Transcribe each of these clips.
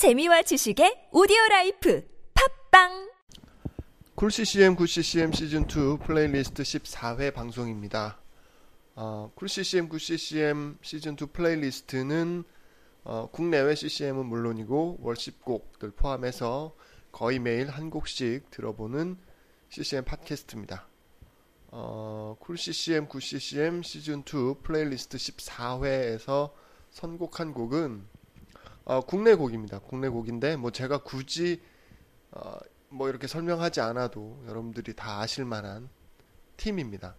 재미와 지식의 오디오 life 팟빵 Cool CCM Good CCM 시즌 2 플레이리스트 14회 방송입니다. 어, 쿨 CCM 9 CCM 시즌 2 플레이리스트는 어, 국내외 CCM은 물론이고 worship곡들 포함해서 거의 매일 한 곡씩 들어보는 CCM 팟캐스트입니다. 어, Cool CCM Good CCM 시즌 2 플레이리스트 14회에서 선곡한 곡은 어, 국내 곡입니다. 국내 곡인데 뭐 제가 굳이 어, 뭐 이렇게 설명하지 않아도 여러분들이 다 아실 만한 팀입니다.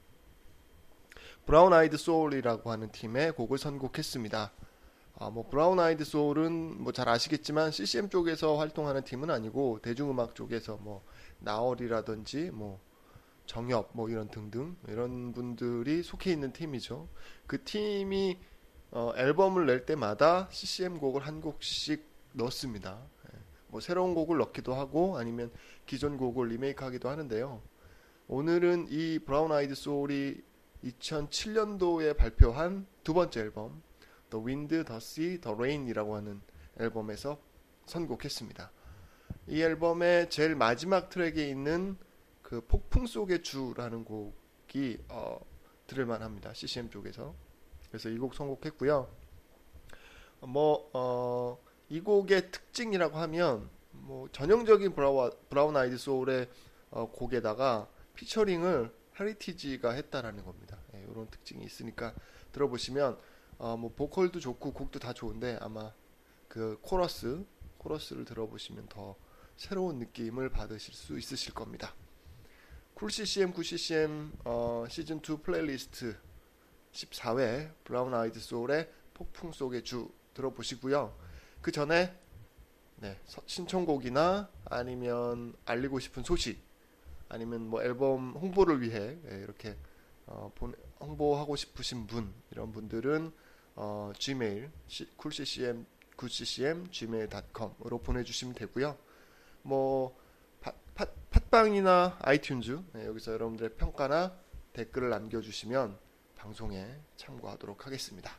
Brown Eyed Soul이라고 하는 팀의 곡을 선곡했습니다. 아, 뭐 Brown Eyed Soul은 뭐 잘 아시겠지만 CCM 쪽에서 활동하는 팀은 아니고 대중음악 쪽에서 뭐 나얼이라든지 뭐 정엽 뭐 이런 등등 이런 분들이 속해 있는 팀이죠. 그 팀이 어, 앨범을 낼 때마다 CCM 곡을 한 곡씩 넣습니다. 예. 뭐 새로운 곡을 넣기도 하고 아니면 기존 곡을 리메이크하기도 하는데요. 오늘은 이 브라운 아이드 소울이 2007년도에 발표한 두 번째 앨범 The Wind, The Sea, The Rain이라고 하는 앨범에서 선곡했습니다. 이 앨범의 제일 마지막 트랙에 있는 그 폭풍 속의 주라는 곡이 어, 들을만합니다. CCM 쪽에서. 그래서 이 곡 선곡했고요. 뭐, 어, 이 곡의 특징이라고 하면, 뭐, 전형적인 브라운, 브라운 아이드 소울의 어, 곡에다가 피처링을 헤리티지가 했다라는 겁니다. 예, 이런 특징이 있으니까 들어보시면, 어, 뭐, 보컬도 좋고 곡도 다 좋은데 아마 그 코러스, 코러스를 들어보시면 더 새로운 느낌을 받으실 수 있으실 겁니다. Cool CCM, Good CCM 어, 시즌 2 플레이리스트 14회 브라운 아이드 소울의 폭풍 속의 주 들어보시고요. 그 전에 네, 신청곡이나 아니면 알리고 싶은 소식 아니면 뭐 앨범 홍보를 위해 네, 이렇게 어, 본, 홍보하고 싶으신 분 이런 분들은 어, gmail 쿨ccm 9ccm gmail.com으로 보내주시면 되고요. 뭐 팟, 팟, 팟빵이나 아이튠즈 네, 여기서 여러분들의 평가나 댓글을 남겨주시면 방송에 참고하도록 하겠습니다.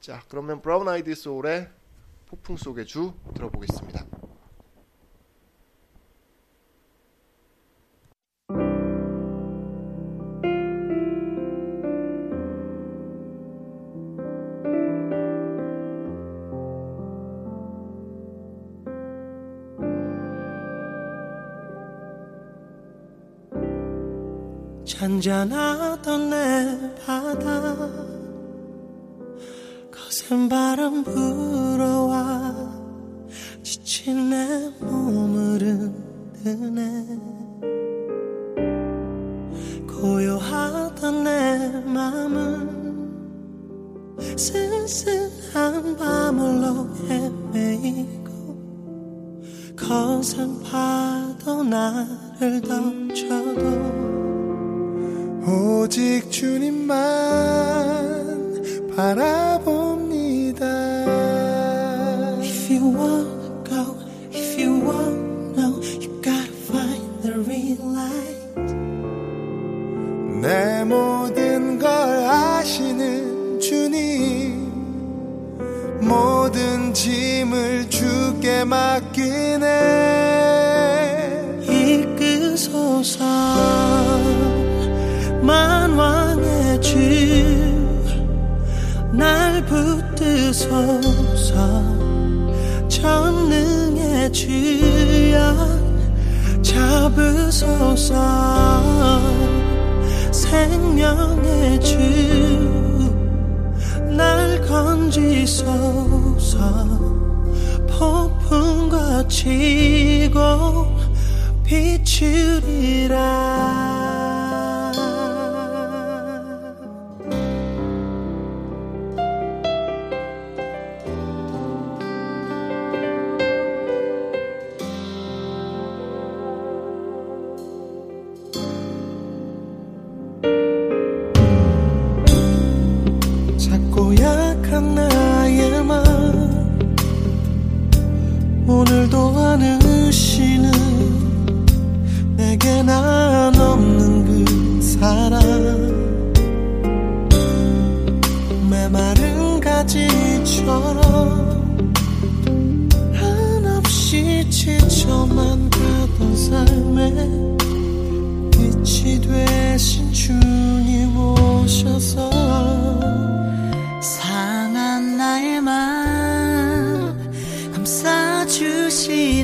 자, 그러면 브라운 아이드 소울의 폭풍 속의 주 들어보겠습니다. 잔잔하던 내 바다. 거센 바람 불어와 지친 내 몸을 흔드네 고요하던 내 맘은 쓸쓸한 밤을로 헤매이고 거센 파도 나를 덮쳐도 오직 주님만 바라봅니다. If you wanna go, if you wanna know, you gotta find the real light. 내 모든 걸 아시는 주님, 모든 짐을 주께 맡기네. 이끄소서. 붙드소서 전능의 주여 잡으소서. 생명의 주 날 건지소서. 폭풍과 치고 비추리라 오늘도 안으시는 내게 난 없는 그 사랑. 메마른 가지처럼 지쳐만 가던 삶에 빛이 되신 주님 오셔서 see